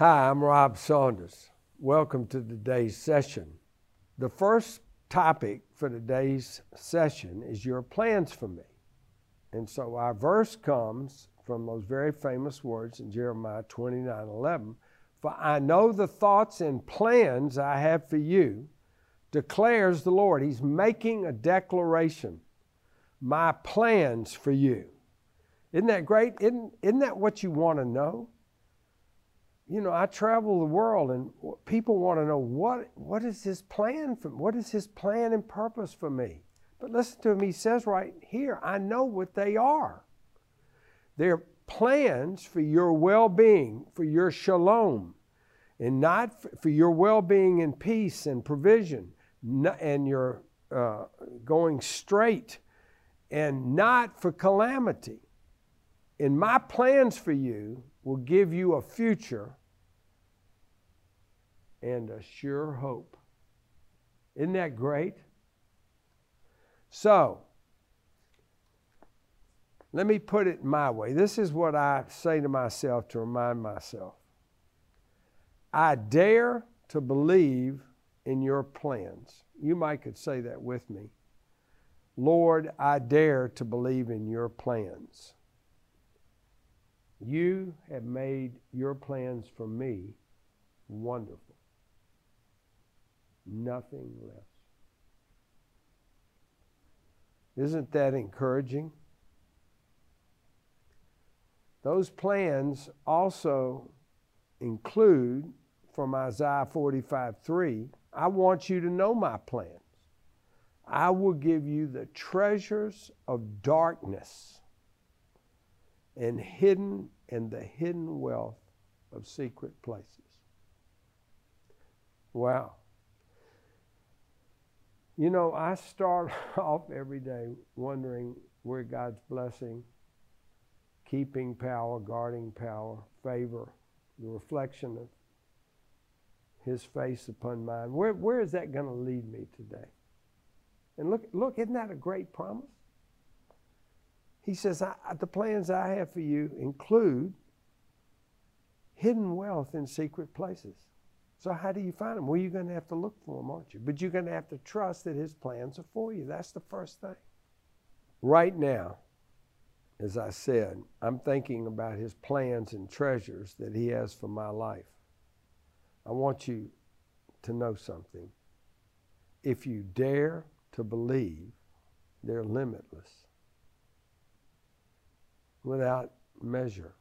Hi, I'm Rob Saunders. Welcome to today's session. The first topic for today's session is your plans for me. And so our verse comes from those very famous words in Jeremiah 29 11. For I know the thoughts and plans I have for you, declares the Lord. He's making a declaration. My plans for you. Isn't that great? Isn't, isn't that what you want to know? You know, I travel the world and people want to know what, what is his plan for what is his plan and purpose for me? But listen to him, he says right here, I know what they are. They're plans for your well being, for your shalom, and not for your well being and peace and provision, and your uh, going straight, and not for calamity. And my plans for you will give you a future and a sure hope. Isn't that great? So, let me put it my way. This is what I say to myself to remind myself. I dare to believe in your plans. You might could say that with me. Lord, I dare to believe in your plans. You have made your plans for me wonderful. Nothing less. Isn't that encouraging? Those plans also include from Isaiah 45 3, I want you to know my plans. I will give you the treasures of darkness and hidden and the hidden wealth of secret places. Wow. You know, I start off every day wondering where God's blessing keeping power, guarding power, favor, the reflection of his face upon mine. Where, where is that going to lead me today? And look, look, isn't that a great promise? He says, The plans I have for you include hidden wealth in secret places. So, how do you find them? Well, you're going to have to look for them, aren't you? But you're going to have to trust that his plans are for you. That's the first thing. Right now, as I said, I'm thinking about his plans and treasures that he has for my life. I want you to know something. If you dare to believe, they're limitless, without measure.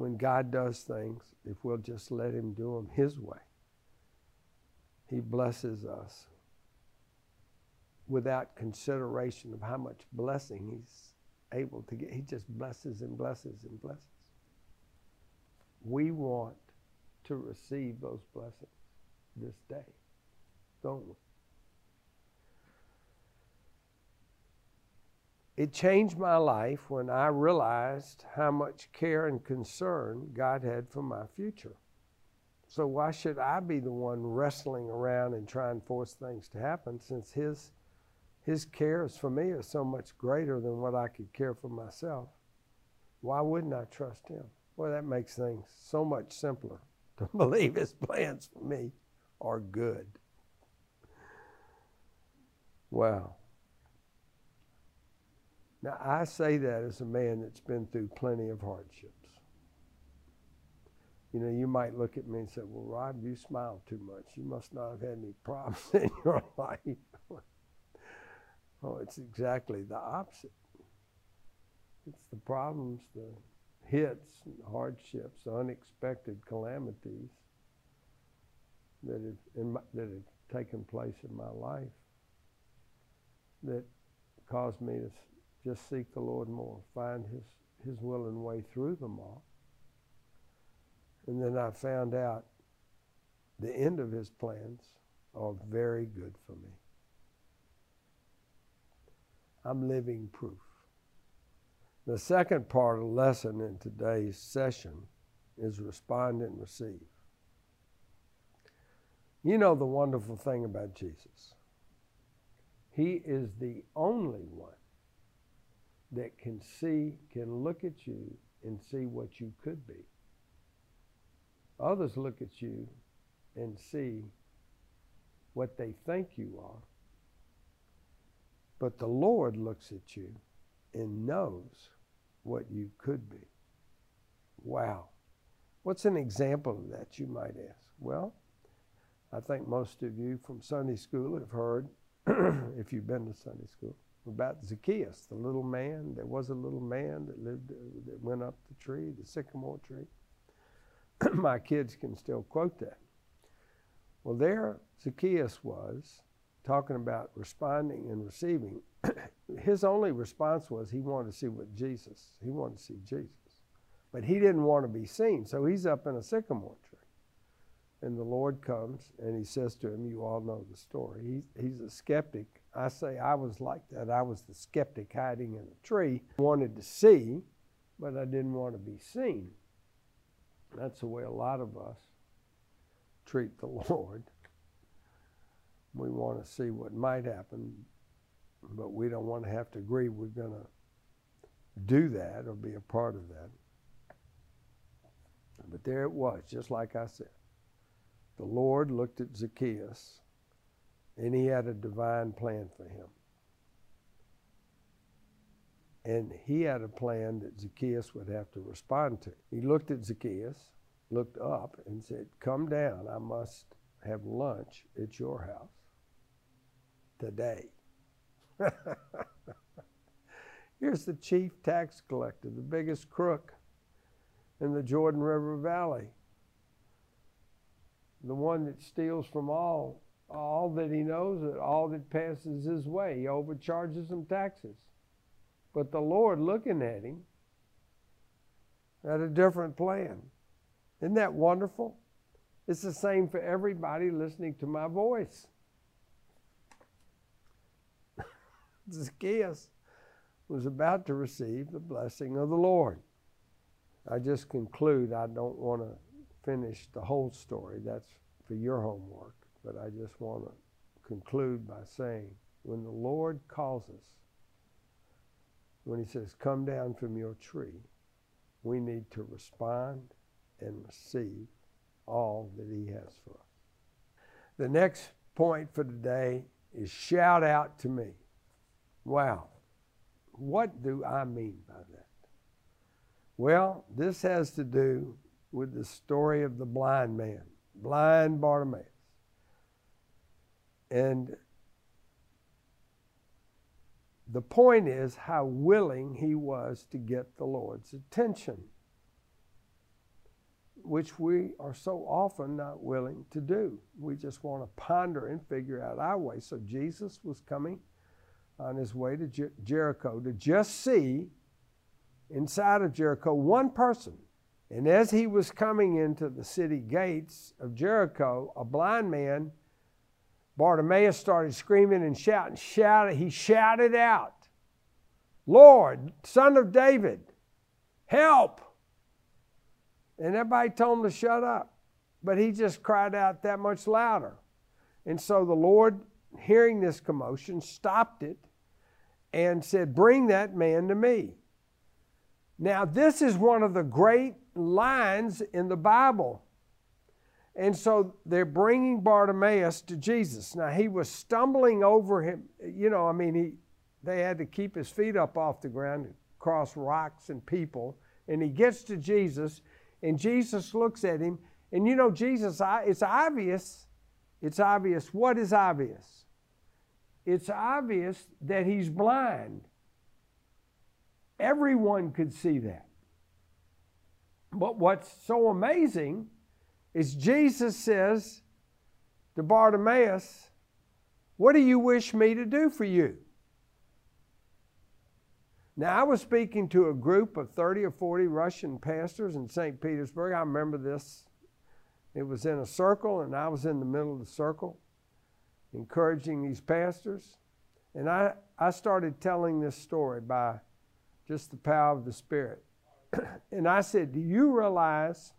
When God does things, if we'll just let him do them his way, he blesses us without consideration of how much blessing he's able to get. He just blesses and blesses and blesses. We want to receive those blessings this day, don't we? It changed my life when I realized how much care and concern God had for my future. So, why should I be the one wrestling around and trying to force things to happen since His his cares for me are so much greater than what I could care for myself. Why wouldn't I trust him? Well, that makes things so much simpler to believe his plans for me are good. Wow. Now, I say that as a man that's been through plenty of hardships. You know, you might look at me and say, Well, Rob, you smile too much. You must not have had any problems in your life. Oh, it's exactly the opposite. It's the problems, the hits, hardships, unexpected calamities that have, my, that have taken place in my life that caused me to just seek the Lord more, find His, His will and way through them all. And then I found out the end of His plans are very good for me. I'm living proof. The second part of the lesson in today's session is respond and receive. You know the wonderful thing about Jesus. He is the only one that can see, can look at you and see what you could be. Others look at you and see what they think you are. But the Lord looks at you and knows what you could be. Wow. What's an example of that, you might ask? Well, I think most of you from Sunday school have heard, if you've been to Sunday school, about Zacchaeus, the little man. There was a little man that lived, uh, that went up the tree, the sycamore tree. My kids can still quote that. Well, there Zacchaeus was talking about responding and receiving. His only response was he wanted to see what Jesus, he wanted to see Jesus. But he didn't want to be seen, so he's up in a sycamore tree. And the Lord comes and he says to him, You all know the story. He's, he's a skeptic. I say I was like that. I was the skeptic hiding in a tree. Wanted to see, but I didn't want to be seen. That's the way a lot of us treat the Lord. We want to see what might happen, but we don't want to have to agree we're going to do that or be a part of that. But there it was, just like I said. The Lord looked at Zacchaeus and he had a divine plan for him. And he had a plan that Zacchaeus would have to respond to. He looked at Zacchaeus, looked up, and said, Come down, I must have lunch at your house today. Here's the chief tax collector, the biggest crook in the Jordan River Valley, the one that steals from all all that he knows, all that passes his way. He overcharges them taxes. But the Lord looking at him had a different plan. Isn't that wonderful? It's the same for everybody listening to my voice. Zacchaeus was about to receive the blessing of the Lord. I just conclude, I don't want to finish the whole story. That's for your homework. But I just want to conclude by saying when the Lord calls us, when He says, Come down from your tree, we need to respond and receive all that He has for us. The next point for today is shout out to me. Wow. What do I mean by that? Well, this has to do with the story of the blind man, blind Bartimaeus. And the point is how willing he was to get the Lord's attention, which we are so often not willing to do. We just want to ponder and figure out our way. So Jesus was coming on his way to Jer- Jericho to just see inside of Jericho one person. And as he was coming into the city gates of Jericho, a blind man, Bartimaeus, started screaming and shouting. Shouted, he shouted out, Lord, son of David, help. And everybody told him to shut up. But he just cried out that much louder. And so the Lord, hearing this commotion, stopped it and said, Bring that man to me. Now, this is one of the great lines in the Bible. And so they're bringing Bartimaeus to Jesus. Now, he was stumbling over him. You know, I mean, he, they had to keep his feet up off the ground, cross rocks and people. And he gets to Jesus, and Jesus looks at him. And you know, Jesus, it's obvious. It's obvious. What is obvious? it's obvious that he's blind. Everyone could see that. But what's so amazing is Jesus says to Bartimaeus, What do you wish me to do for you? Now, I was speaking to a group of 30 or 40 Russian pastors in St. Petersburg. I remember this. It was in a circle, and I was in the middle of the circle encouraging these pastors. And I, I started telling this story by just the power of the Spirit. and I said, Do you realize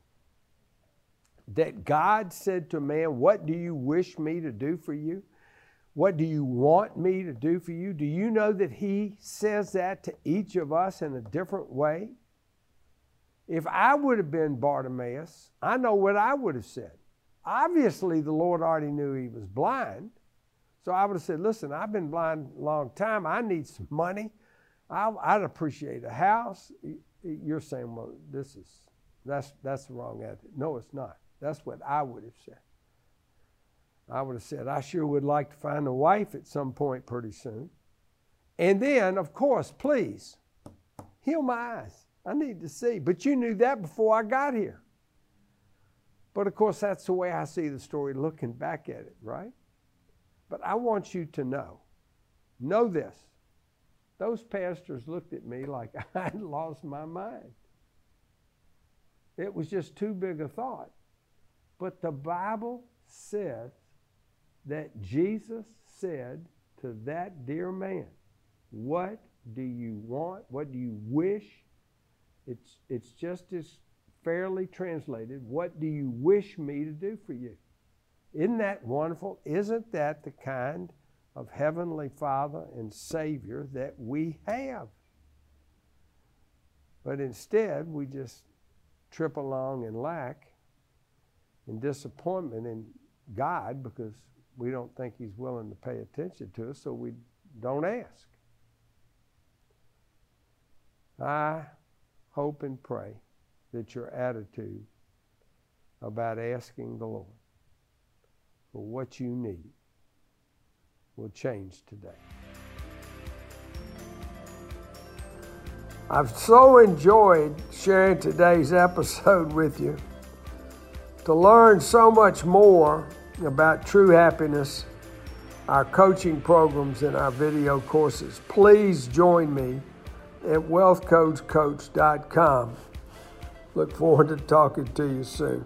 that God said to man, What do you wish me to do for you? What do you want me to do for you? Do you know that He says that to each of us in a different way? If I would have been Bartimaeus, I know what I would have said. Obviously, the Lord already knew he was blind. So I would have said, Listen, I've been blind a long time. I need some money. I, would appreciate a house. You're saying, Well, this is, that's, that's the wrong attitude. No, it's not. That's what I would have said. I would have said, I sure would like to find a wife at some point pretty soon. And then, of course, please, heal my eyes. I need to see. But you knew that before I got here. But of course, that's the way I see the story looking back at it, right? But I want you to know know this. Those pastors looked at me like I'd lost my mind. It was just too big a thought. But the Bible says that Jesus said to that dear man, What do you want? What do you wish? It's, it's just as fairly translated, What do you wish me to do for you? Isn't that wonderful? Isn't that the kind of Heavenly Father and Savior that we have? But instead, we just trip along and lack and disappointment in God because we don't think He's willing to pay attention to us, so we don't ask. I hope and pray that your attitude about asking the Lord for what you need will change today. I've so enjoyed sharing today's episode with you. To learn so much more about true happiness, our coaching programs, and our video courses, please join me at wealthcoachcoach.com. Look forward to talking to you soon.